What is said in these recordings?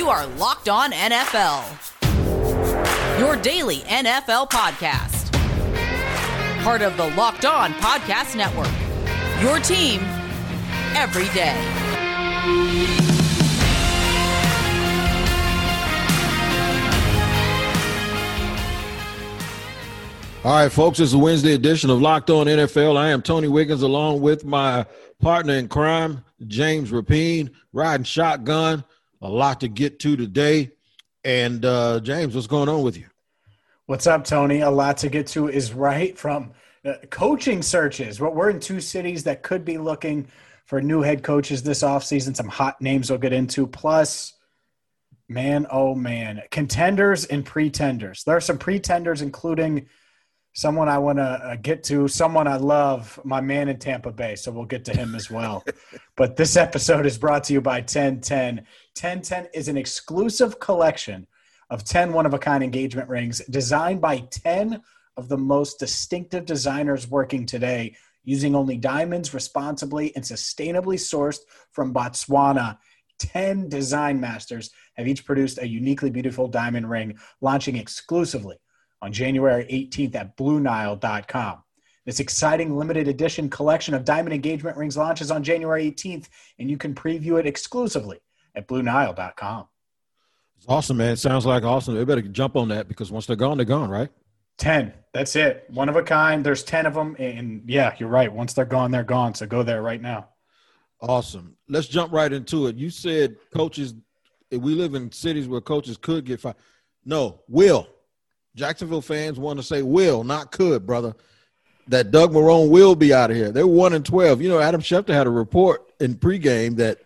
You are Locked On NFL, your daily NFL podcast. Part of the Locked On Podcast Network, your team every day. All right, folks, it's a Wednesday edition of Locked On NFL. I am Tony Wiggins along with my partner in crime, James Rapien, riding shotgun. A lot to get to today. And uh, James, what's going on with you? What's up, Tony? A lot to get to is right from uh, coaching searches. We're in two cities that could be looking for new head coaches this offseason. Some hot names we'll get into. Plus, man, oh man, contenders and pretenders. There are some pretenders, including – someone I want to uh, get to, someone I love, my man in Tampa Bay. So we'll get to him as well. but this episode is brought to you by 1010. 1010 is an exclusive collection of 10 one of a kind engagement rings designed by 10 of the most distinctive designers working today using only diamonds responsibly and sustainably sourced from Botswana. 10 design masters have each produced a uniquely beautiful diamond ring launching exclusively on January 18th at BlueNile.com. This exciting limited edition collection of diamond engagement rings launches on January 18th, and you can preview it exclusively at BlueNile.com. It's awesome, man. It sounds like awesome. They better jump on that because once they're gone, they're gone, right? 10. That's it. One of a kind. There's 10 of them. And yeah, you're right. Once they're gone, they're gone. So go there right now. Awesome. Let's jump right into it. You said coaches, we live in cities where coaches could get fired. No, will. Jacksonville fans want to say will, not could, brother. That Doug Marrone will be out of here. They're one and twelve. You know, Adam Schefter had a report in pregame that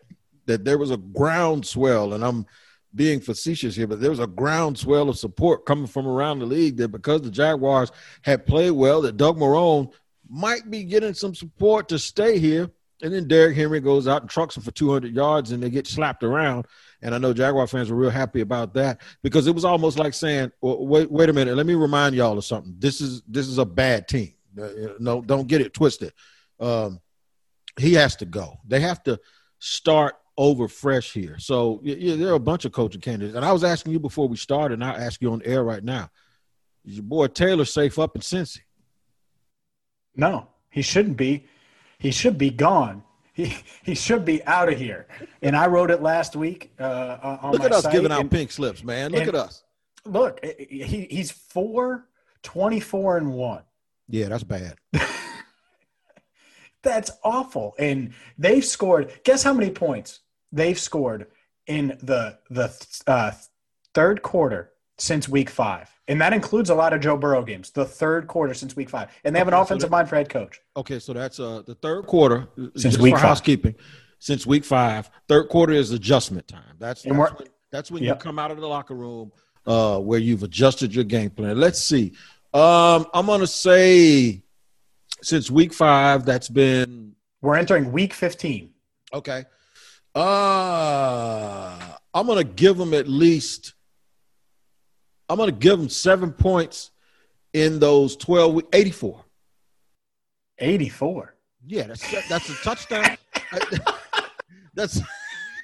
that there was a groundswell, and I'm being facetious here, but there was a groundswell of support coming from around the league that because the Jaguars had played well, that Doug Marrone might be getting some support to stay here. And then Derrick Henry goes out and trucks him for 200 yards, and they get slapped around. And I know Jaguar fans were real happy about that because it was almost like saying, well, "Wait, wait a minute. Let me remind y'all of something. This is this is a bad team. Uh, no, don't get it twisted. Um, he has to go. They have to start over fresh here. So yeah, there are a bunch of coaching candidates. And I was asking you before we started, and I ask you on air right now: Is your boy Taylor safe up in Cincy? No, he shouldn't be. He should be gone he he should be out of here. And I wrote it last week. Uh, on look at us giving out and, pink slips, man. Look at us. Look, he he's four, 24 and one. Yeah, that's bad. that's awful. And they've scored. Guess how many points they've scored in the the uh, third quarter since week five? And that includes a lot of Joe Burrow games, the third quarter since week five. And they have an offensive so mind for head coach. Okay, so that's uh, the third quarter since week housekeeping. Since week five, third quarter is adjustment time. That's that's when, that's when yep. you come out of the locker room uh, where you've adjusted your game plan. Let's see. Um, I'm gonna say since week five, that's been we're entering week 15. Okay. Uh, I'm gonna give them at least I'm going to give them seven points in those 12 84. 84. Yeah, that's that's a touchdown. that's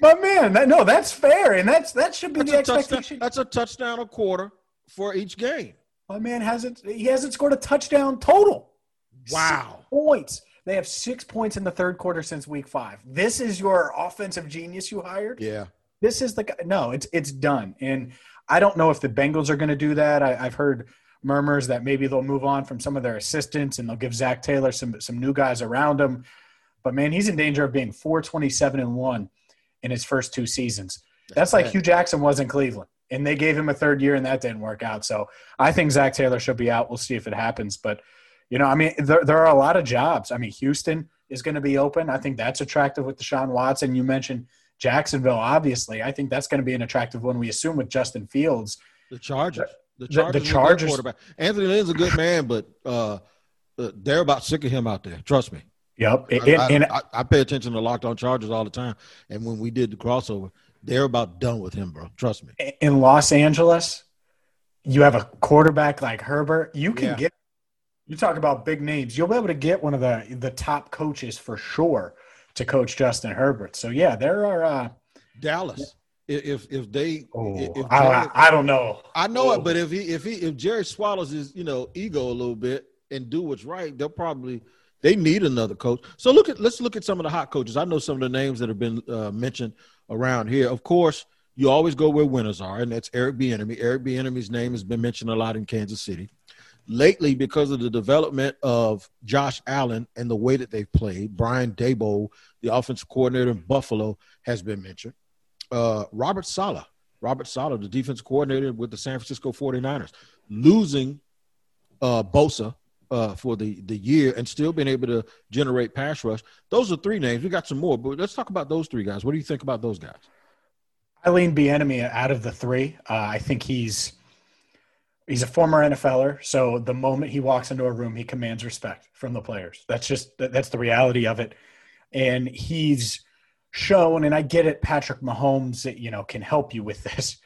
my man. That, no, that's fair, and that's that should be the expectation. That's a touchdown a quarter for each game. My man hasn't he hasn't scored a touchdown total. Wow, six points. They have six points in the third quarter since week five. This is your offensive genius you hired. Yeah, this is the guy. No, it's it's done, and I don't know if the Bengals are going to do that. I, have heard murmurs that maybe they'll move on from some of their assistants and they'll give Zac Taylor some some new guys around him. But man, he's in danger of being 427 and one in his first two seasons. That's, like Hue Jackson was in Cleveland, and they gave him a third year, and that didn't work out. So I think Zac Taylor should be out. We'll see if it happens. But you know, I mean, there, there are a lot of jobs. I mean, Houston is going to be open. I think that's attractive with Deshaun Watson. You mentioned Jacksonville, obviously, I think that's going to be an attractive one. We assume with Justin Fields. The Chargers. The Chargers. The, Chargers. Quarterback. Anthony Lynn's a good man, but uh, uh, they're about sick of him out there. Trust me. Yep. I, and, I, and, I, I, pay attention to Locked On Chargers all the time, and when we did the crossover, they're about done with him, bro. Trust me. In Los Angeles, you have a quarterback like Herbert. You can yeah. get. You talk about big names. You'll be able to get one of the the top coaches for sure to coach Justin Herbert. So yeah, there are uh, Dallas. if if they Oh, if Jerry, I, I don't know. I know Oh. it, but if he if he if Jerry swallows his you know ego a little bit and do what's right, they'll probably they need another coach. So look at let's look at some of the hot coaches. I know some of the names that have been uh, mentioned around here. Of course, you always go where winners are, and that's Eric Bieniemy. Eric Bieniemy's name has been mentioned a lot in Kansas City lately because of the development of Josh Allen and the way that they've played. Brian Daboll, the offensive coordinator in Buffalo, has been mentioned. Uh, Robert Saleh, Robert Saleh, the defense coordinator with the San Francisco 49ers, losing uh, Bosa uh, for the, the year and still being able to generate pass rush. Those are three names. We got some more, but let's talk about those three guys. What do you think about those guys? I lean Bieniemy out of the three. Uh, I think he's he's a former NFLer, so the moment he walks into a room, he commands respect from the players. That's just that- that's the reality of it. And he's shown, and I get it, Patrick Mahomes, you know, can help you with this,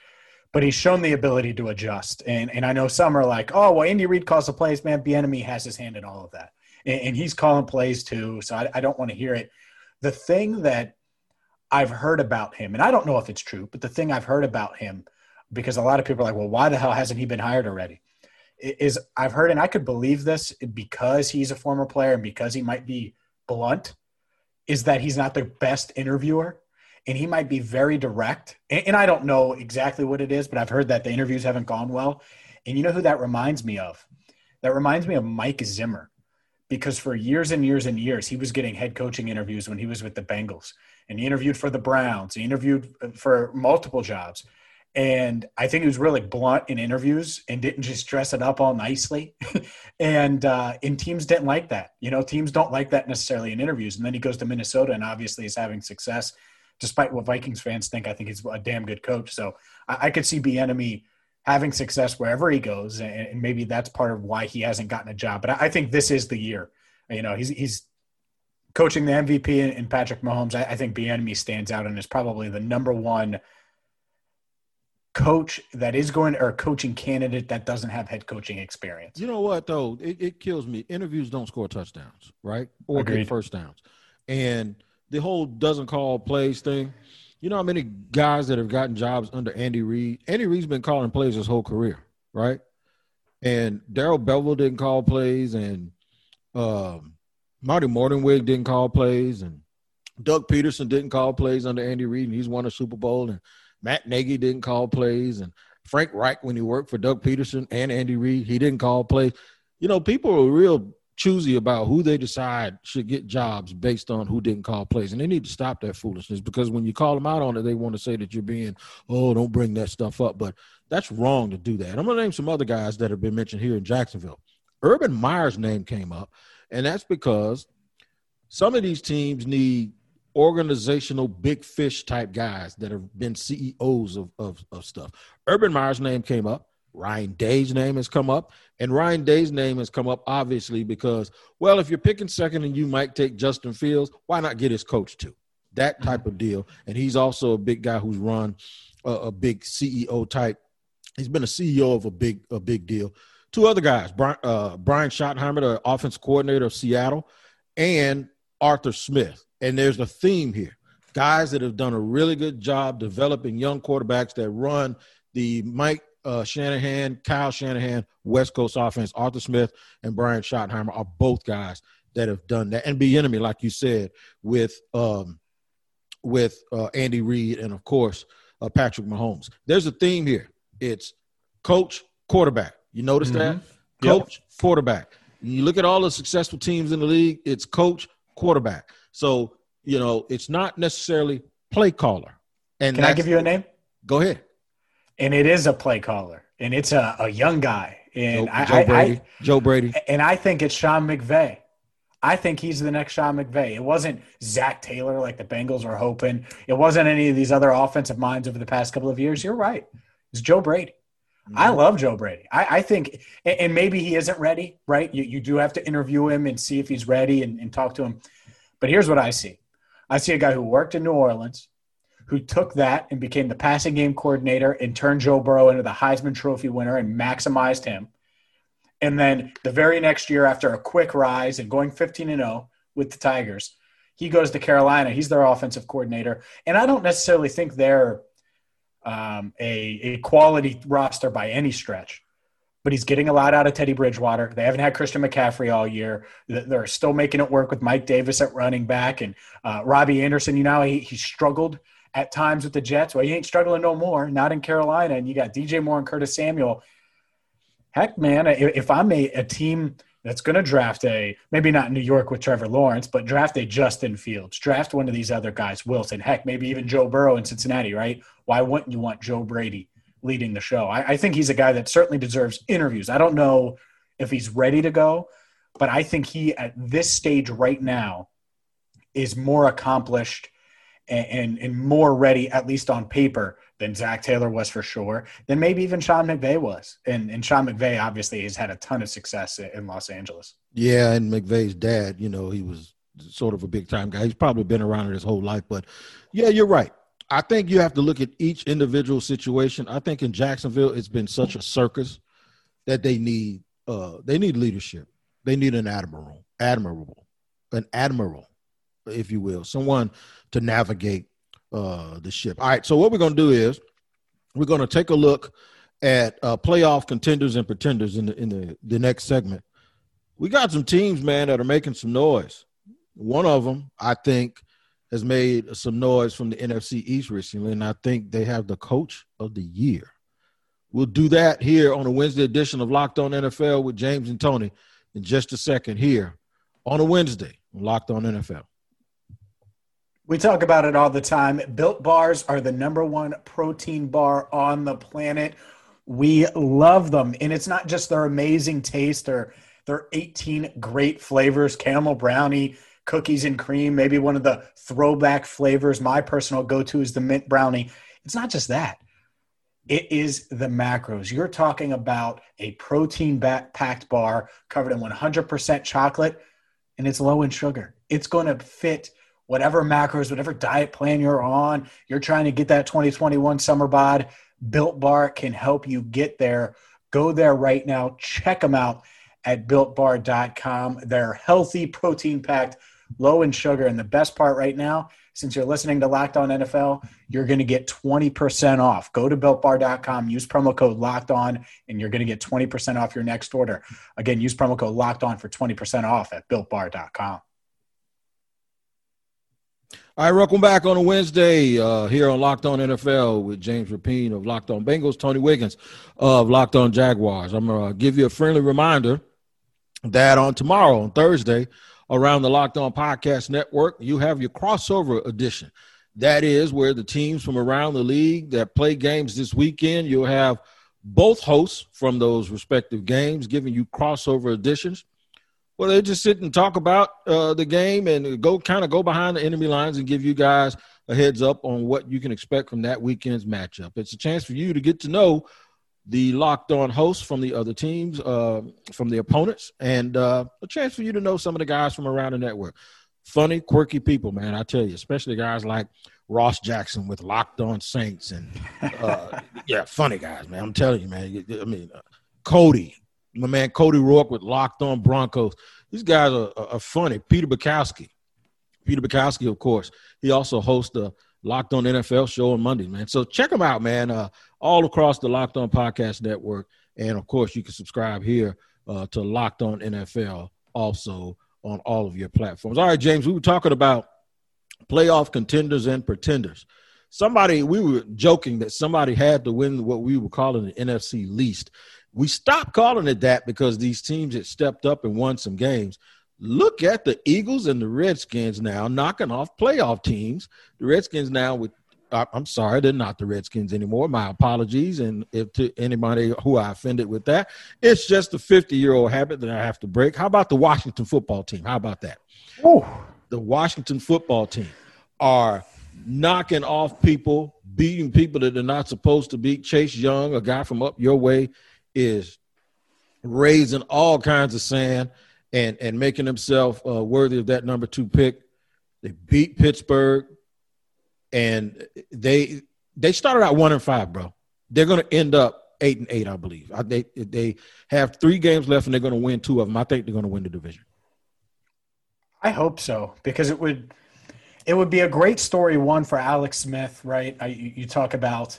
but he's shown the ability to adjust. And and I know some are like, oh, well, Andy Reid calls the plays, man. Bieniemy has his hand in all of that, and, and he's calling plays too. So I, I don't want to hear it. The thing that I've heard about him, and I don't know if it's true, but the thing I've heard about him, because a lot of people are like, well, why the hell hasn't he been hired already? Is I've heard, and I could believe this because he's a former player and because he might be blunt, is that he's not the best interviewer and he might be very direct. And, and I don't know exactly what it is, but I've heard that the interviews haven't gone well. And you know who that reminds me of? That reminds me of Mike Zimmer because for years and years and years, he was getting head coaching interviews when he was with the Bengals and he interviewed for the Browns. He interviewed uh, for multiple jobs. And I think he was really blunt in interviews and didn't just dress it up all nicely. and uh, and teams didn't like that. You know, teams don't like that necessarily in interviews. And then he goes to Minnesota and obviously is having success, despite what Vikings fans think. I think he's a damn good coach. So I, I could see Bieniemy having success wherever he goes, and, and maybe that's part of why he hasn't gotten a job. But I, I think this is the year. You know, he's he's coaching the MVP in, Patrick Mahomes. I, I think Bieniemy stands out and is probably the number one coach that is going or coaching candidate that doesn't have head coaching experience. You know what though? It, it kills me. Interviews don't score touchdowns, right? Or Agreed. get first downs. And the whole doesn't call plays thing. You know how many guys that have gotten jobs under Andy Reid? Andy Reid's been calling plays his whole career, right? And Darrell Bevell didn't call plays, and um, Marty Mornhinweg didn't call plays, and Doug Pederson didn't call plays under Andy Reid, and he's won a Super Bowl, and Matt Nagy didn't call plays, and Frank Reich, when he worked for Doug Pederson and Andy Reid, he didn't call plays. You know, people are real choosy about who they decide should get jobs based on who didn't call plays, and they need to stop that foolishness because when you call them out on it, they want to say that you're being, oh, don't bring that stuff up, but that's wrong to do that. I'm going to name some other guys that have been mentioned here in Jacksonville. Urban Meyer's name came up, and that's because some of these teams need organizational big fish type guys that have been CEOs of, of, of stuff. Urban Meyer's name came up. Ryan Day's name has come up. And Ryan Day's name has come up obviously because, well, if you're picking second and you might take Justin Fields, why not get his coach too? That type of deal. And he's also a big guy who's run a, a big CEO type. He's been a CEO of a big a big deal. Two other guys, Brian, uh, Brian Schottenheimer, the offense coordinator of Seattle, and Arthur Smith. And there's a theme here. Guys that have done a really good job developing young quarterbacks that run the Mike uh, Shanahan, Kyle Shanahan, West Coast offense. Arthur Smith and Brian Schottenheimer are both guys that have done that. And Bieniemy, like you said, with um, with uh, Andy Reid and of course uh, Patrick Mahomes. There's a theme here. It's coach, quarterback. You notice that? Yep. Coach, quarterback. You look at all the successful teams in the league, it's coach, quarterback. So, you know, it's not necessarily play caller. And Can I give you a name? go ahead. And it is a play caller, and it's a, a young guy. And Joe, I, Joe I- Brady. Joe Brady. And I think it's Sean McVay. I think he's the next Sean McVay. It wasn't Zac Taylor like the Bengals were hoping. It wasn't any of these other offensive minds over the past couple of years. You're right. It's Joe Brady. I Mm-hmm. love Joe Brady. I, I think, and and maybe he isn't ready, right? You, you do have to interview him and see if he's ready and, and talk to him. But here's what I see I see a guy who worked in New Orleans, who took that and became the passing game coordinator and turned Joe Burrow into the Heisman Trophy winner and maximized him. And then the very next year, after a quick rise and going 15 and 0 with the Tigers, he goes to Carolina. He's their offensive coordinator. And I don't necessarily think they're um, a, a quality roster by any stretch. But he's getting a lot out of Teddy Bridgewater. They haven't had Christian McCaffrey all year. They're still making it work with Mike Davis at running back and uh, Robbie Anderson. You know, he, he struggled at times with the Jets. Well, he ain't struggling no more, not in Carolina. And you got DJ Moore and Curtis Samuel. Heck, man, if I'm a, a team – that's going to draft a maybe not New York with Trevor Lawrence, but draft a Justin Fields, draft one of these other guys, Wilson, heck, maybe even Joe Burrow in Cincinnati, right? Why wouldn't you want Joe Brady leading the show? I, I think he's a guy that certainly deserves interviews. I don't know if he's ready to go, but I think he at this stage right now is more accomplished and, and, and more ready, at least on paper, than Zac Taylor was for sure, than maybe even Sean McVay was. And, and Sean McVay obviously has had a ton of success in Los Angeles. Yeah, and McVay's dad, you know, he was sort of a big time guy. He's probably been around it his whole life. But yeah, you're right. I think you have to look at each individual situation. I think in Jacksonville, it's been such a circus that they need uh, they need leadership. They need an admiral, admirable, an admiral, if you will, someone to navigate uh, the ship. All right. So what we're going to do is we're going to take a look at uh, playoff contenders and pretenders in the in the, the next segment. We got some teams, man, that are making some noise. One of them, I think, has made some noise from the NFC East recently, and I think they have the coach of the year. We'll do that here on a Wednesday edition of Locked On NFL with James and Tony in just a second here on a Wednesday, Locked On NFL. We talk about it all the time. Built bars are the number one protein bar on the planet. We love them. And it's not just their amazing taste, they're, they're 18 great flavors caramel brownie, cookies and cream, maybe one of the throwback flavors. My personal go to is the mint brownie. It's not just that, it is the macros. You're talking about a protein packed bar covered in 100% chocolate, and it's low in sugar. It's going to fit whatever macros, whatever diet plan you're on, you're trying to get that 2021 summer bod, Built Bar can help you get there. Go there right now. Check them out at builtbar.com. They're healthy, protein packed, low in sugar. And the best part right now, since you're listening to Locked On NFL, you're going to get 20% off. Go to builtbar.com, use promo code Locked On, and you're going to get 20% off your next order. Again, use promo code Locked On for 20% off at builtbar.com. All right, welcome back on a Wednesday uh, here on Locked On NFL with James Rapien of Locked On Bengals, Tony Wiggins of Locked On Jaguars. I'm going to give you a friendly reminder that on tomorrow, on Thursday, around the Locked On Podcast Network, you have your crossover edition. That is where the teams from around the league that play games this weekend, you'll have both hosts from those respective games giving you crossover editions. Well, they just sit and talk about uh, the game and go kind of go behind the enemy lines and give you guys a heads up on what you can expect from that weekend's matchup. It's a chance for you to get to know the locked on hosts from the other teams, uh, from the opponents, and uh, a chance for you to know some of the guys from around the network. Funny, quirky people, man, I tell you, especially guys like Ross Jackson with Locked On Saints and uh, yeah, funny guys, man. I'm telling you, man. I mean, uh, Cody, my man Cody Rourke with Locked On Broncos. These guys are, are funny. Peter Bukowski, Peter Bukowski, of course. He also hosts the Locked On NFL show on Monday, man. So check them out, man. Uh, all across the Locked On Podcast Network, and of course, you can subscribe here uh, to Locked On NFL also on all of your platforms. All right, James, we were talking about playoff contenders and pretenders. Somebody, we were joking that somebody had to win what we were calling the NFC least we stopped calling it that because these teams had stepped up and won some games. Look at the Eagles and the Redskins now knocking off playoff teams. The Redskins now with I'm sorry, they're not the Redskins anymore. My apologies, and if to anybody who I offended with that, it's just a 50 year old habit that I have to break. How about the Washington football team? How about that? Ooh. The Washington football team are knocking off people, beating people that they're not supposed to beat. Chase Young, a guy from up your way, is raising all kinds of sand and and making himself uh, worthy of that number two pick. They beat Pittsburgh, and they they started out one and five, bro. They're going to end up eight and eight, I believe. I, they they have three games left, and they're going to win two of them. I think they're going to win the division. I hope so because it would it would be a great story one for Alex Smith, right? I, you talk about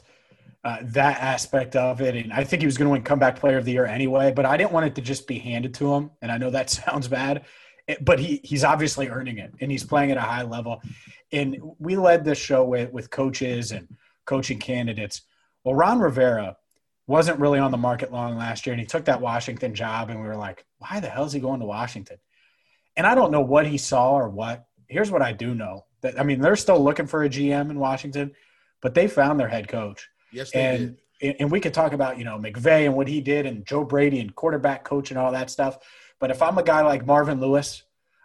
uh, that aspect of it. And I think he was going to win comeback player of the year anyway, but I didn't want it to just be handed to him. And I know that sounds bad, but he, he's obviously earning it and he's playing at a high level. And we led this show with, with coaches and coaching candidates. Well, Ron Rivera wasn't really on the market long last year and he took that Washington job and we were like, why the hell is he going to Washington? And I don't know what he saw or what. Here's what I do know that I mean, they're still looking for a GM in Washington, but they found their head coach Yes, they and, did. And we could talk about, you know, McVay and what he did and Joe Brady and quarterback coach and all that stuff. But if I'm a guy like Marvin Lewis,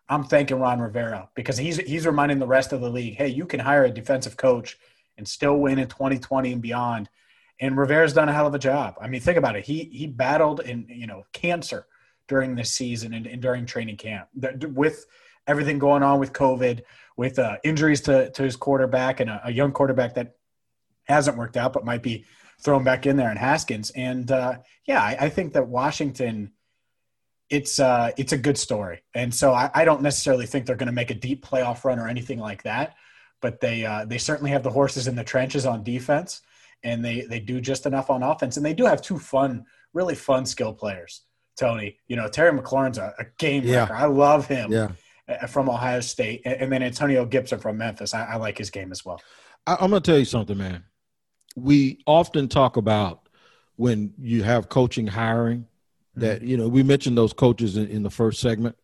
I'm thanking Ron Rivera because he's he's reminding the rest of the league, hey, you can hire a defensive coach and still win in 2020 and beyond. And Rivera's done a hell of a job. I mean, think about it. He he battled in you know cancer during this season and, and during training camp with everything going on with COVID, with uh, injuries to to his quarterback and a, a young quarterback that hasn't worked out, but might be thrown back in there in Haskins. And uh, yeah, I, I, think that Washington, it's uh, it's a good story. And so I, I don't necessarily think they're going to make a deep playoff run or anything like that. But they uh, they certainly have the horses in the trenches on defense, and they they do just enough on offense. And they do have two fun, really fun skill players. Tony, you know Terry McLaurin's a, a game yeah. I love him. Yeah. Uh, from Ohio State, and then Antonio Gibson from Memphis. I, I like his game as well. I, I'm going to tell you something, man we often talk about when you have coaching hiring that you know we mentioned those coaches in, in, the first segment.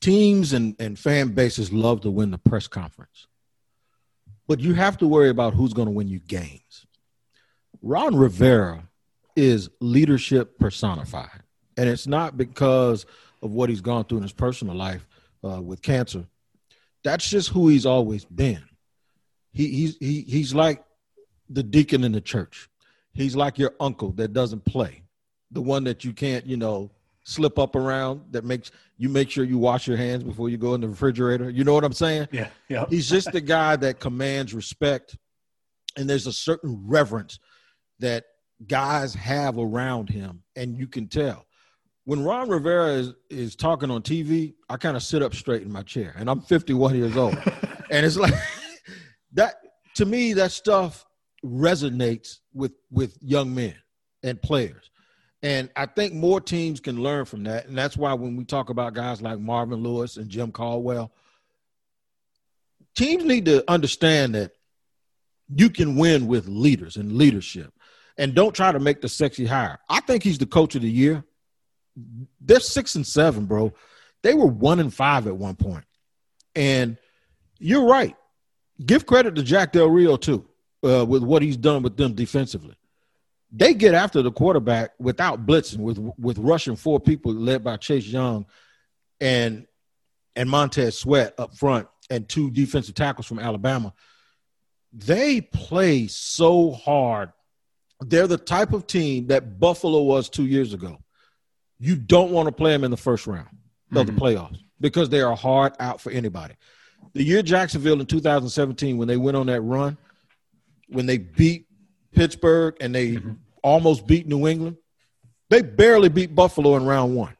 Teams and, and fan bases love to win the press conference. But you have to worry about who's going to win you games. Ron rivera is leadership personified. And it's not because of what he's gone through in his personal life uh, with cancer. That's just who he's always been. He, he's he, he's like the deacon in the church. He's like your uncle that doesn't play, the one that you can't, you know, slip up around that makes you make sure you wash your hands before you go in the refrigerator. You know what I'm saying? Yeah. Yeah. He's just the guy that commands respect. And there's a certain reverence that guys have around him. And you can tell. When Ron Rivera is, is talking on TV, I kind of sit up straight in my chair. And I'm 51 years old. and it's like that to me, that stuff resonates with with young men and players. And I think more teams can learn from that. And that's why when we talk about guys like Marvin Lewis and Jim Caldwell, teams need to understand that you can win with leaders and leadership. And don't try to make the sexy hire. I think he's the coach of the year. They're six and seven, bro. They were one and five at one point. And you're right. Give credit to Jack Del Rio, too uh, with what he's done with them defensively. They get after the quarterback without blitzing, with with rushing four people led by Chase Young and and Montez Sweat up front and two defensive tackles from Alabama. They play so hard. They're the type of team that Buffalo was two years ago. You don't want to play them in the first round of mm-hmm. the playoffs because they are hard out for anybody. The year Jacksonville in 2017, when they went on that run, when they beat Pittsburgh and they mm-hmm. Almost beat New England, they barely beat Buffalo in round one.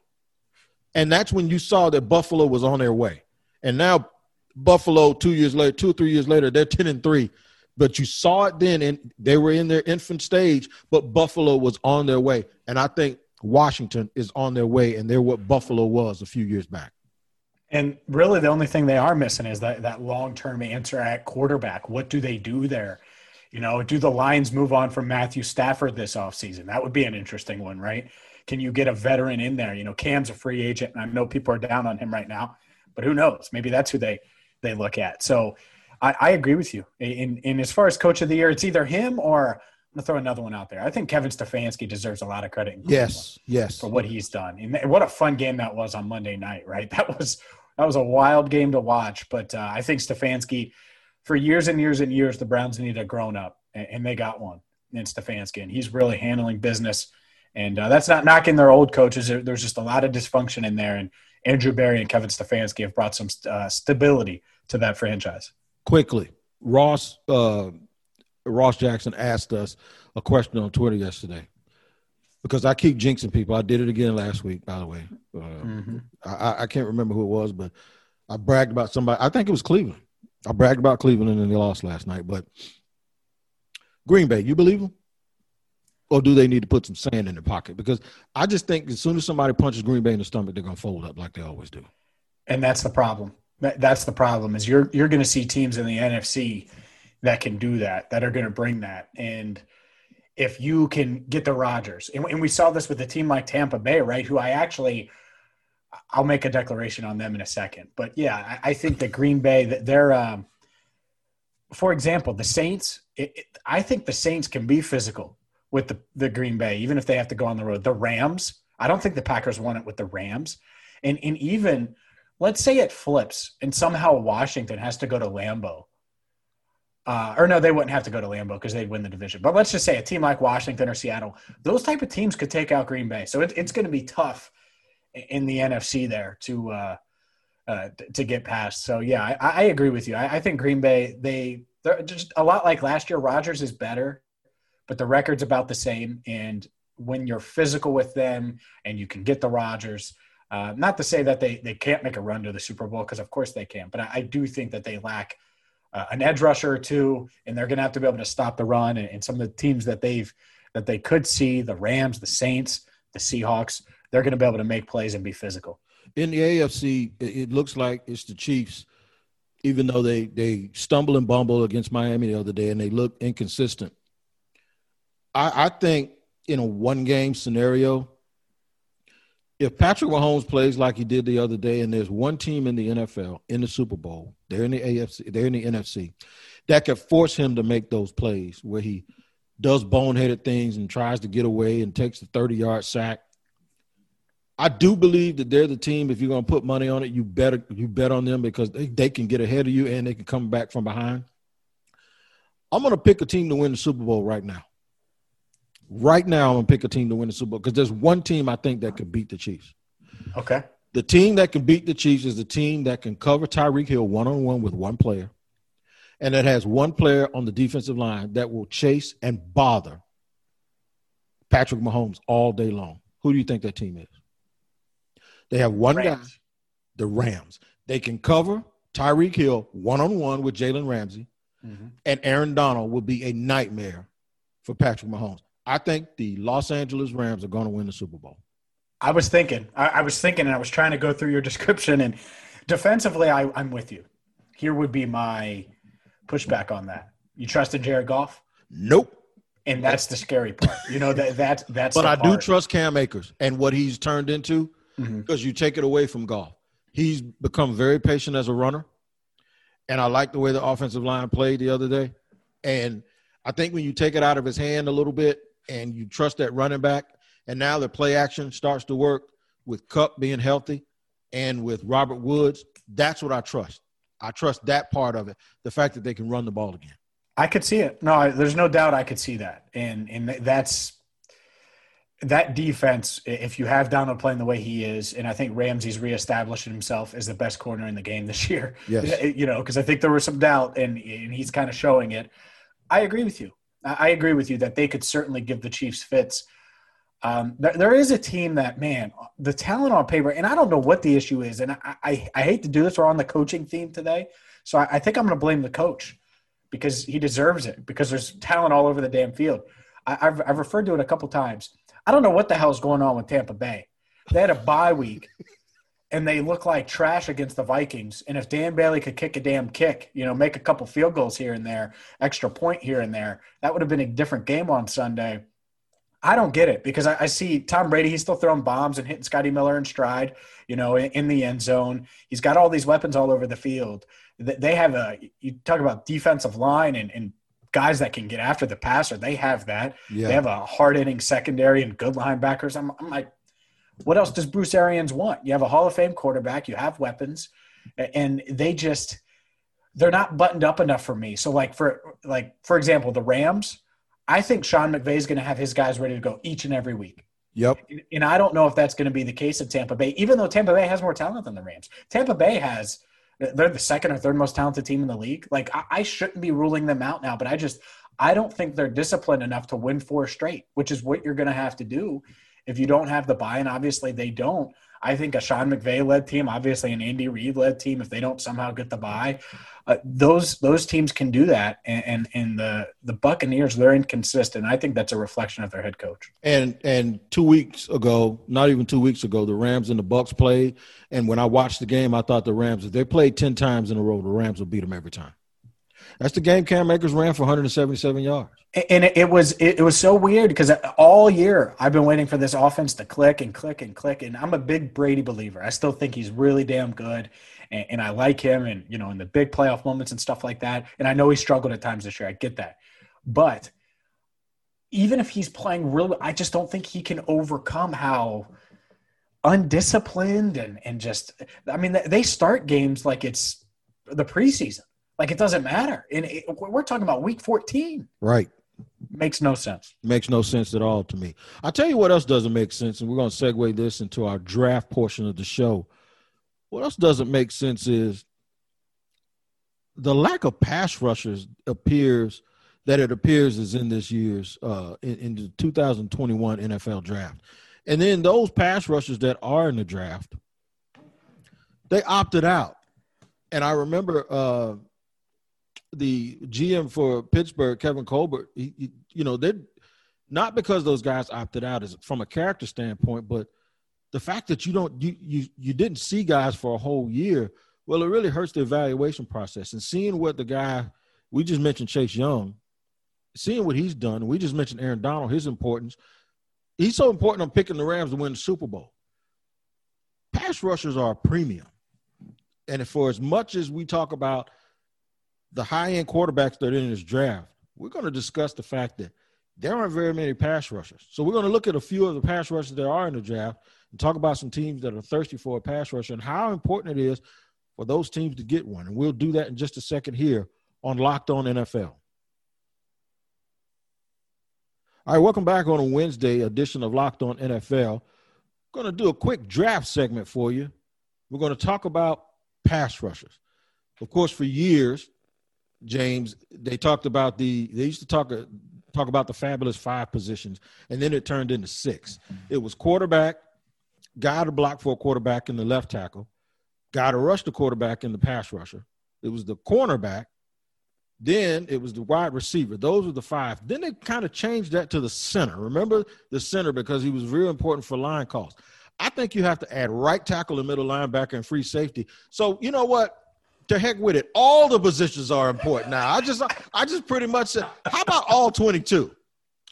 And that's when you saw that Buffalo was on their way. And now Buffalo, two years later, two or three years later, they're 10 and three. But you saw it then, and they were in their infant stage, but Buffalo was on their way. And I think Washington is on their way, and they're what Buffalo was a few years back. And really, the only thing they are missing is that, that long term answer at quarterback. What do they do there? You know, do the Lions move on from Matthew Stafford this offseason? That would be an interesting one, right? Can you get a veteran in there? You know, Cam's a free agent, and I know people are down on him right now, but who knows? Maybe that's who they they look at. So I, I agree with you. In in as far as coach of the year, it's either him or I'm gonna throw another one out there. I think Kevin Stefanski deserves a lot of credit. Yes, yes, for what he's done. And what a fun game that was on Monday night, right? That was that was a wild game to watch. But uh, I think Stefanski for years and years and years, the Browns need a grown up, and, and they got one in Stefanski, and he's really handling business. And uh, that's not knocking their old coaches. There's just a lot of dysfunction in there, and Andrew Berry and Kevin Stefanski have brought some uh, stability to that franchise. Quickly, Ross uh, Ross Jackson asked us a question on Twitter yesterday because I keep jinxing people. I did it again last week, by the way. Uh, mm-hmm. I, I, can't remember who it was, but I bragged about somebody. I think it was Cleveland. I bragged about Cleveland and they lost last night, but Green Bay, you believe them? Or do they need to put some sand in their pocket? Because I just think as soon as somebody punches Green Bay in the stomach, they're going to fold up like they always do. And that's the problem. That's the problem is you're you're going to see teams in the NFC that can do that, that are going to bring that. And if you can get the Rodgers, and, and we saw this with a team like Tampa Bay, right? Who I actually – I'll make a declaration on them in a second. But yeah, I, I think that Green Bay, they're, um, for example, the Saints. It, it, I think the Saints can be physical with the, the Green Bay, even if they have to go on the road. The Rams, I don't think the Packers won it with the Rams, and and even let's say it flips and somehow Washington has to go to Lambeau. Uh, or no, they wouldn't have to go to Lambeau because they'd win the division. But let's just say a team like Washington or Seattle, those type of teams could take out Green Bay. So it, it's going to be tough in the NFC there to uh, uh, to get past. So yeah, I, I agree with you. I, I, think Green Bay they they're just a lot like last year. Rodgers is better, but the record's about the same. And when you're physical with them and you can get the Rodgers, uh, not to say that they they can't make a run to the Super Bowl because of course they can, but I, I do think that they lack. Uh, an edge rusher or two, and they're going to have to be able to stop the run. And, and some of the teams that they've that they could see, the Rams, the Saints, the Seahawks, they're going to be able to make plays and be physical. In the AFC, it looks like it's the Chiefs, even though they they stumble and bumble against Miami the other day and they look inconsistent. I, I think in a one game scenario, if Patrick Mahomes plays like he did the other day, and there's one team in the NFL in the Super Bowl, they're in the AFC, they're in the NFC, that could force him to make those plays where he does boneheaded things and tries to get away and takes the 30 yard sack I do believe that they're the team. If you're going to put money on it, you better you bet on them because they, they can get ahead of you and they can come back from behind. I'm going to pick a team to win the Super Bowl right now. Right now, I'm going to pick a team to win the Super Bowl because there's one team I think that could beat the Chiefs. Okay. The team that can beat the Chiefs is the team that can cover Tyreek Hill one on one with one player, and that has one player on the defensive line that will chase and bother Patrick Mahomes all day long. Who do you think that team is? They have one Rams. guy, the Rams. They can cover Tyreek Hill one on one with Jalen Ramsey, mm-hmm. and Aaron Donald will be a nightmare for Patrick Mahomes. I think the Los Angeles Rams are going to win the Super Bowl. I was thinking, I, I, was thinking, and I was trying to go through your description, and defensively, I, I'm with you. Here would be my pushback on that. You trust in Jared Goff? Nope. And that's the scary part. You know that that that's. But I part. do trust Cam Akers and what he's turned into mm-hmm. because you take it away from Goff. He's become very patient as a runner. And I like the way the offensive line played the other day. And I think when you take it out of his hand a little bit and you trust that running back, and now the play action starts to work with Kupp being healthy and with Robert Woods, that's what I trust. I trust that part of it, the fact that they can run the ball again. I could see it. No, there's no doubt I could see that. And and that's that defense, if you have Donald playing the way he is, and I think Ramsey's reestablishing himself as the best corner in the game this year. Yes. You know, because I think there was some doubt, and, and he's kind of showing it. I agree with you. I agree with you that they could certainly give the Chiefs fits. Um, there, there is a team that, man, the talent on paper, and I don't know what the issue is, and I, I, I hate to do this. We're on the coaching theme today, so I, I think I'm going to blame the coach because he deserves it because there's talent all over the damn field. I, have I've referred to it a couple times I don't know what the hell's going on with Tampa Bay. They had a bye week and they look like trash against the Vikings. And if Dan Bailey could kick a damn kick, you know, make a couple field goals here and there, extra point here and there, that would have been a different game on Sunday. I don't get it because I, I see Tom Brady, he's still throwing bombs and hitting Scotty Miller in stride, you know, in, in the end zone. He's got all these weapons all over the field. They have a, you talk about defensive line and, and guys that can get after the passer. They have that. Yeah. They have a hard hitting secondary and good linebackers. I'm, I'm, like, what else does Bruce Arians want? You have a Hall of Fame quarterback. You have weapons, and they just they're not buttoned up enough for me. So like for like for example, the Rams. I think Sean McVay is going to have his guys ready to go each and every week. Yep. And I don't know if that's going to be the case at Tampa Bay, even though Tampa Bay has more talent than the Rams. Tampa Bay has they're the second or third most talented team in the league. Like I, I shouldn't be ruling them out now, but I just I don't think they're disciplined enough to win four straight, which is what you're going to have to do if you don't have the bye. And obviously they don't. I think a Sean McVay led team, obviously an Andy Reid led team, if they don't somehow get the bye, uh, those those teams can do that. And, and and the the Buccaneers, they're inconsistent. I think that's a reflection of their head coach. And and two weeks ago, not even two weeks ago, the Rams and the Bucks played. And when I watched the game, I thought the Rams, if they played ten times in a row, the Rams will beat them every time. That's the game Cam Akers ran for 177 yards. And it, was it, was so weird because all year I've been waiting for this offense to click and click and click. And I'm a big Brady believer. I still think he's really damn good, and, and I like him. And you know, in the big playoff moments and stuff like that. And I know he struggled at times this year. I get that, but even if he's playing really, I just don't think he can overcome how undisciplined and and just. I mean, they start games like it's the preseason like it doesn't matter. And it, we're talking about week 14. Right. Makes no sense. Makes no sense at all to me. I'll tell you what else doesn't make sense, and we're going to segue this into our draft portion of the show. What else doesn't make sense is the lack of pass rushers appears that it appears is in this year's uh, in, in the 2021 NFL draft. And then those pass rushers that are in the draft, they opted out. And I remember uh, the GM for Pittsburgh, Kevin Colbert, he, he, you know, they not because those guys opted out is from a character standpoint, but the fact that you don't you you you didn't see guys for a whole year, well, it really hurts the evaluation process. And seeing what the guy we just mentioned Chase Young, seeing what he's done, we just mentioned Aaron Donald, his importance. He's so important on picking the Rams to win the Super Bowl. Pass rushers are a premium. And for as much as we talk about – the high end quarterbacks that are in this draft, we're going to discuss the fact that there aren't very many pass rushers. So we're going to look at a few of the pass rushers that are in the draft and talk about some teams that are thirsty for a pass rusher and how important it is for those teams to get one. And we'll do that in just a second here on Locked On NFL. All right, welcome back on a Wednesday edition of Locked On NFL. Going to do a quick draft segment for you. We're going to talk about pass rushers. Of course, for years, James, they talked about the they used to talk uh, talk about the fabulous five positions, and then it turned into six. It was quarterback, guy to block for a quarterback in the left tackle, guy to rush the quarterback in the pass rusher. It was the cornerback. Then it was the wide receiver. Those were the five. Then they kind of changed that to the center. Remember the center because he was real important for line calls. I think you have to add right tackle and middle linebacker and free safety. So you know what? To heck with it. All the positions are important now. I just I just pretty much said, how about all 22?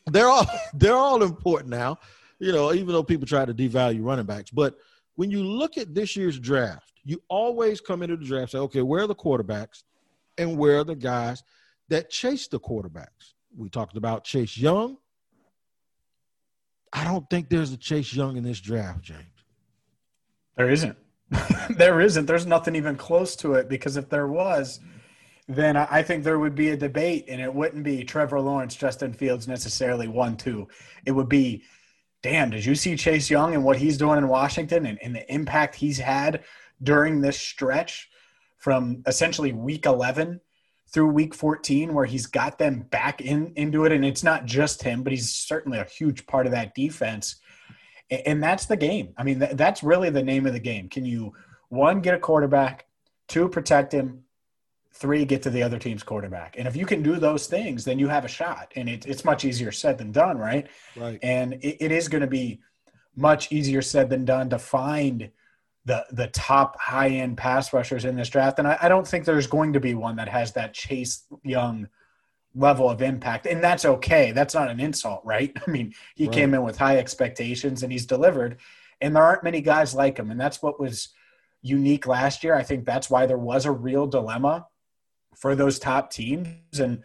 They're all they're all important now. You know, even though people try to devalue running backs, but when you look at this year's draft, you always come into the draft say, okay, where are the quarterbacks and where are the guys that chase the quarterbacks? We talked about Chase Young. I don't think there's a Chase Young in this draft, James. There isn't. there isn't. There's nothing even close to it because if there was, then I think there would be a debate, and it wouldn't be Trevor Lawrence, Justin Fields necessarily one two. It would be, damn, did you see Chase Young and what he's doing in Washington and, and the impact he's had during this stretch from essentially week 11 through week 14 where he's got them back in into it and it's not just him but he's certainly a huge part of that defense and that's the game. I mean, that's really the name of the game. Can you one get a quarterback, two protect him, three get to the other team's quarterback? And if you can do those things, then you have a shot. And it, it's much easier said than done, right? Right. And it, it is going to be much easier said than done to find the the top high end pass rushers in this draft. And I, I don't think there's going to be one that has that Chase Young level of impact and that's okay. That's not an insult right? I mean he right. came in with high expectations and he's delivered and there aren't many guys like him and that's what was unique last year. I think that's why there was a real dilemma for those top teams and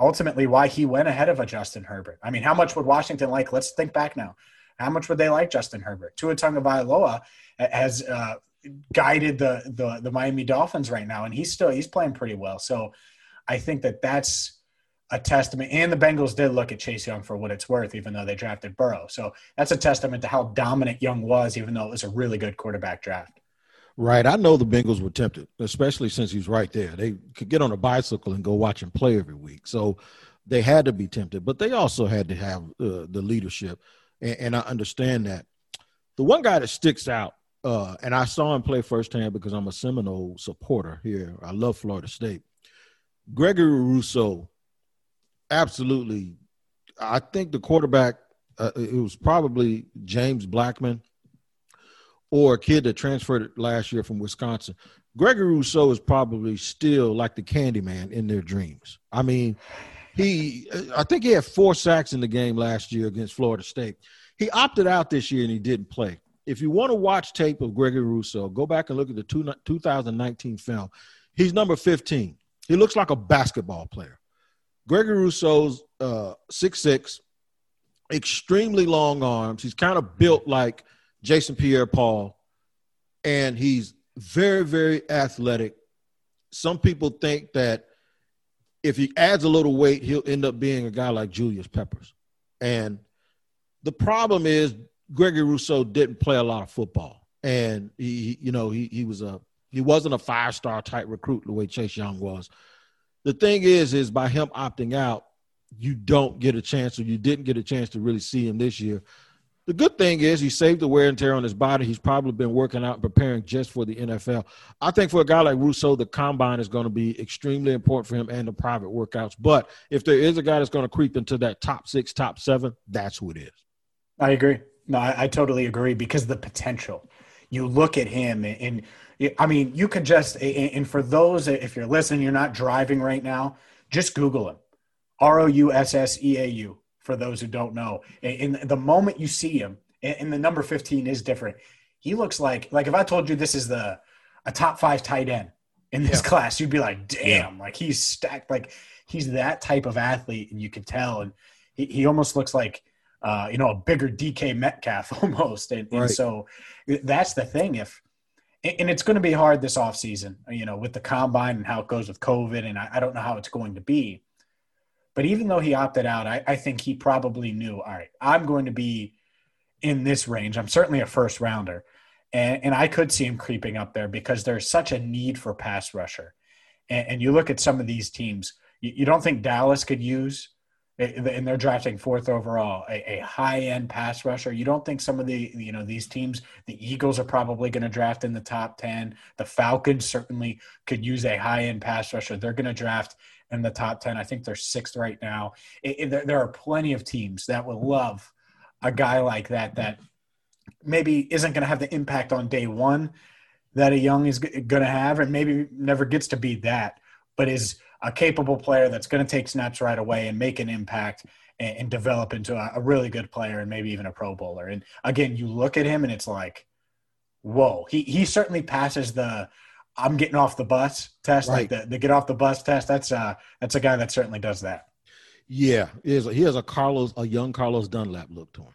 ultimately why he went ahead of a justin herbert. I mean how much would washington like? Let's think back now. How much would they like justin herbert? Tua tagovailoa has uh, guided the, the the miami dolphins right now and he's still he's playing pretty well. So i think that that's a testament. And the Bengals did look at Chase Young for what it's worth, even though they drafted Burrow. So that's a testament to how dominant Young was, even though it was a really good quarterback draft. Right. I know the Bengals were tempted, especially since he's right there. They could get on a bicycle and go watch him play every week. So they had to be tempted, but they also had to have uh, the leadership. And, and I understand that. The one guy that sticks out uh, and I saw him play firsthand because I'm a Seminole supporter here. I love Florida State. Gregory Rousseau, absolutely. I think the quarterback, uh, it was probably James Blackman or a kid that transferred last year from Wisconsin. Gregory Rousseau is probably still like the Candyman in their dreams. I mean, he, I think he had four sacks in the game last year against Florida State. He opted out this year and he didn't play if you want to watch tape of Gregory Rousseau, go back and look at the two, 2019 film. He's number 15. He looks like a basketball player. Gregory Rousseau's uh, 6'6, extremely long arms. He's kind of built like Jason Pierre Paul, and he's very, very athletic. Some people think that if he adds a little weight, he'll end up being a guy like Julius Peppers. And the problem is Gregory Rousseau didn't play a lot of football, and he, you know, he he was a he wasn't a five star type recruit the way Chase Young was. The thing is, is by him opting out, you don't get a chance, or you didn't get a chance to really see him this year. The good thing is he saved the wear and tear on his body. He's probably been working out and preparing just for the NFL. I think for a guy like Rousseau, the combine is going to be extremely important for him and the private workouts. But if there is a guy that's going to creep into that top six, top seven, that's who it is. I agree. No, I, I totally agree because the potential. You look at him, and, and I mean, you could just and for those if you're listening, you're not driving right now, just Google him, R O U S S E A U. For those who don't know, in the moment you see him, and the number 15 is different. He looks like like if I told you this is the a top five tight end in this yeah. class, you'd be like, damn, yeah. like he's stacked, like he's that type of athlete, and you could tell, and he, he almost looks like uh, you know, a bigger DK Metcalf almost. And, right. and so that's the thing. If and it's going to be hard this offseason, you know, with the combine and how it goes with COVID, and I, I, don't know how it's going to be. But even though he opted out, I, I think he probably knew, all right, I'm going to be in this range. I'm certainly a first rounder. And, and I could see him creeping up there because there's such a need for pass rusher. And, and you look at some of these teams, you, you don't think Dallas could use and they're drafting fourth overall, a, a high end pass rusher. You don't think some of the you know these teams, the Eagles are probably going to draft in the top ten. The Falcons certainly could use a high end pass rusher. They're going to draft in the top ten. I think they're sixth right now. It, it, there, there are plenty of teams that would love a guy like that that maybe isn't going to have the impact on day one that a young is going to have, and maybe never gets to be that, but is a capable player that's going to take snaps right away and make an impact and, and develop into a, a, really good player and maybe even a Pro Bowler. And again, you look at him and it's like, whoa, he he certainly passes the I'm getting off the bus test, right. like the, the get off the bus test. That's uh that's a guy that certainly does that. Yeah, he has a, he has a Carlos, a young Carlos Dunlap look to him.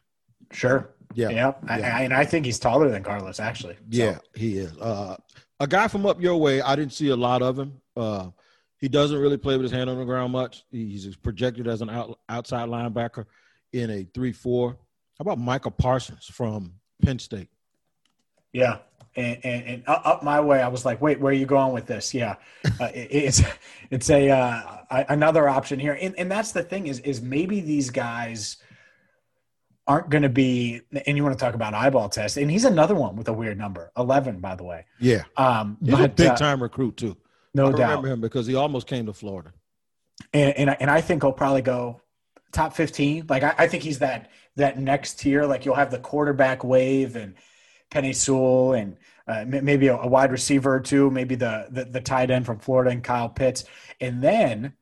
Sure. Yeah. Yeah. yeah. I, I, and I think he's taller than Carlos, actually. So. Yeah, he is. Uh, a guy from up your way, I didn't see a lot of him. Uh, he doesn't really play with his hand on the ground much. He's projected as an out, outside linebacker in a three-four. How about Micah Parsons from Penn State? Yeah, and, and, and, up my way, I was like, "Wait, where are you going with this?" Yeah, uh, it, it's it's a uh, another option here, and, and that's the thing is is maybe these guys aren't going to be. And you want to talk about eyeball test, and he's another one with a weird number, eleven, by the way. Yeah, um, he's but, a big time uh, recruit too. No I doubt. remember him because he almost came to Florida. And and, and I think he'll probably go top 15. Like I, I, think he's that that next tier. Like you'll have the quarterback wave and Penei Sewell and uh, maybe a, a, wide receiver or two, maybe the, the the tight end from Florida and Kyle Pitts. And then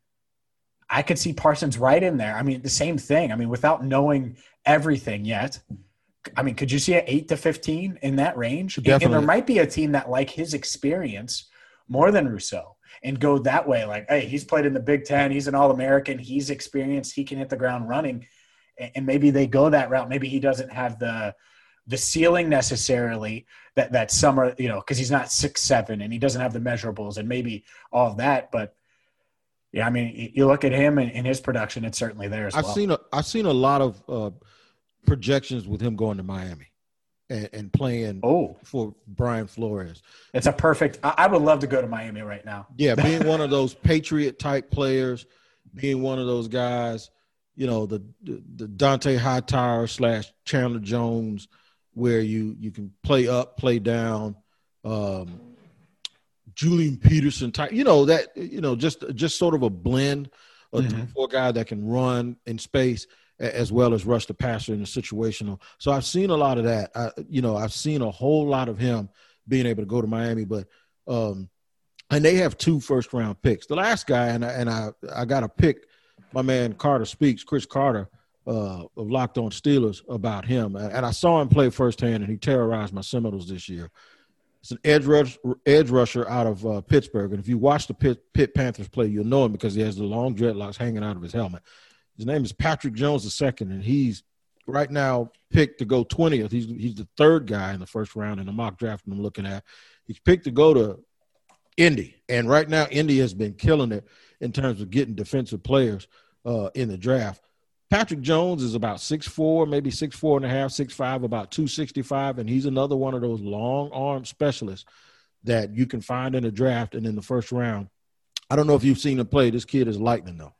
I could see Parsons right in there. I mean, the same thing. I mean, without knowing everything yet. I mean, could you see an eight to fifteen in that range? Definitely. And there might be a team that like his experience more than Rousseau and go that way. Like, hey, he's played in the Big Ten. He's an All American. He's experienced. He can hit the ground running. And maybe they go that route. Maybe he doesn't have the the ceiling necessarily that that summer, you know, because he's not six seven and he doesn't have the measurables and maybe all of that. But yeah, I mean, you look at him and, and his production; it's certainly there as I've well. seen a, I've seen a lot of uh, projections with him going to Miami and, and playing oh. for Brian Flores. It's a perfect. I, I would love to go to Miami right now. Yeah, being one of those Patriot type players, being one of those guys, you know, the the, the Dont'a Hightower slash Chandler Jones where you you can play up, play down. Um, Julian Peterson type, you know that you know just just sort of a blend of mm-hmm. four guy that can run in space as well as rush the passer in a situational. So I've seen a lot of that. I, you know, I've seen a whole lot of him being able to go to Miami, but um, and they have two first round picks. The last guy, and I, and I I got a pick my man Carter Speaks, Chris Carter uh, of Locked On Steelers about him, and I saw him play firsthand, and he terrorized my Seminoles this year. It's an edge rush, edge rusher out of uh, Pittsburgh, and if you watch the Pitt, Pitt Panthers play, you'll know him because he has the long dreadlocks hanging out of his helmet. His name is Patrick Jones II, and he's right now picked to go 20th. He's he's the third guy in the first round in the mock draft I'm looking at. He's picked to go to Indy, and right now Indy has been killing it in terms of getting defensive players uh, in the draft. Patrick Jones is about six four, maybe six four and a half, six five, about two sixty five, and he's another one of those long arm specialists that you can find in the draft and in the first round. I don't know if you've seen him play. This kid is lightning though.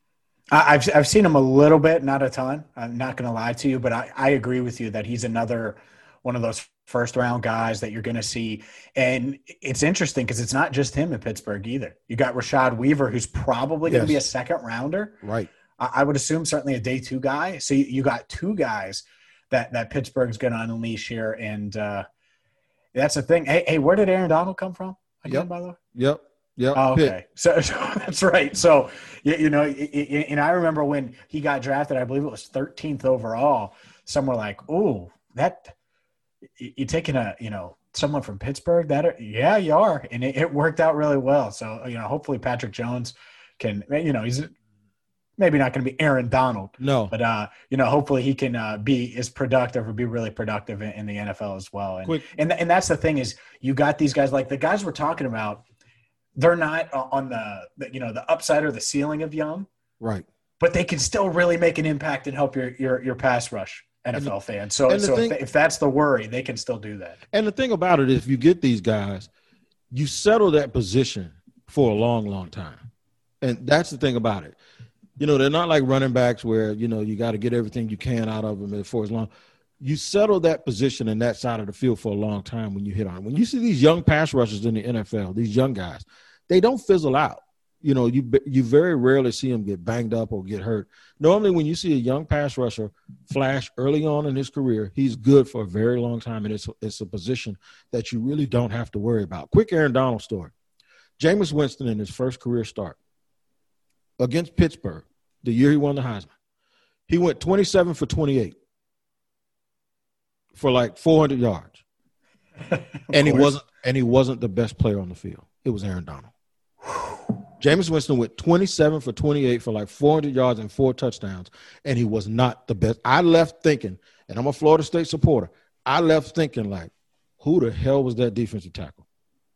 I've I've seen him a little bit, not a ton. I'm not going to lie to you, but I, I agree with you that he's another one of those first round guys that you're going to see. And it's interesting because it's not just him in Pittsburgh either. You got Rashad Weaver, who's probably going to be a second rounder. Right. I, I, would assume certainly a day two guy. So you, you got two guys that that Pittsburgh's going to unleash here, and uh, that's the thing. Hey, hey, where did Aaron Donald come from again? Yep. By the way. Yep. Yeah. Oh, okay. So, so, that's right. So, you, you know, and I remember when he got drafted, I believe it was 13th overall. Some were like, "Oh, that you're taking a you know someone from Pittsburgh? That yeah, you are," and it, it, worked out really well. So, you know, hopefully Patrick Jones can, you know, he's maybe not going to be Aaron Donald, no, but uh, you know, hopefully he can uh, be as productive or be really productive in, in the NFL as well. And, Quick. and and that's the thing is you got these guys like the guys we're talking about they're not on the, you know the upside or the ceiling of young, right? But they can still really make an impact and help your your your pass rush. NFL and, fans. So, so thing, if, if that's the worry, they can still do that. And the thing about it is, if you get these guys, you settle that position for a long, long time. And that's the thing about it. You know, they're not like running backs where, you know, you got to get everything you can out of them for as long. You settle that position in that side of the field for a long time when you hit on. When you see these young pass rushers in the NFL, these young guys, they don't fizzle out. You know, you you very rarely see them get banged up or get hurt. Normally, when you see a young pass rusher flash early on in his career, he's good for a very long time, and it's it's a position that you really don't have to worry about. Quick Aaron Donald story: Jameis Winston in his first career start against Pittsburgh, the year he won the Heisman, he went 27 for 28 for like 400 yards, and he wasn't and he wasn't the best player on the field. It was Aaron Donald. Jameis Winston went 27 for 28 for like 400 yards and four touchdowns, and he was not the best. I left thinking, and I'm a Florida State supporter. I left thinking like, who the hell was that defensive tackle?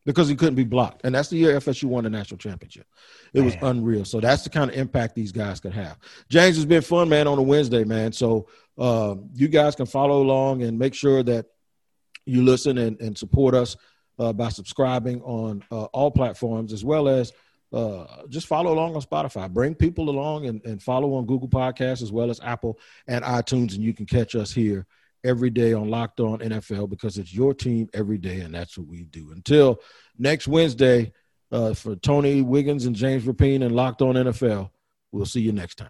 Because he couldn't be blocked, and that's the year FSU won the national championship. It man. was unreal. So that's the kind of impact these guys could have. James has been fun, man, on a Wednesday, man. So uh, you guys can follow along and make sure that you listen and, and support us uh, by subscribing on uh, all platforms as well as uh, just follow along on Spotify. Bring people along and, and follow on Google Podcasts as well as Apple and iTunes, and you can catch us here every day on Locked On NFL because it's your team every day, and that's what we do. Until next Wednesday, uh, for Tony Wiggins and James Rapien and Locked On NFL, we'll see you next time.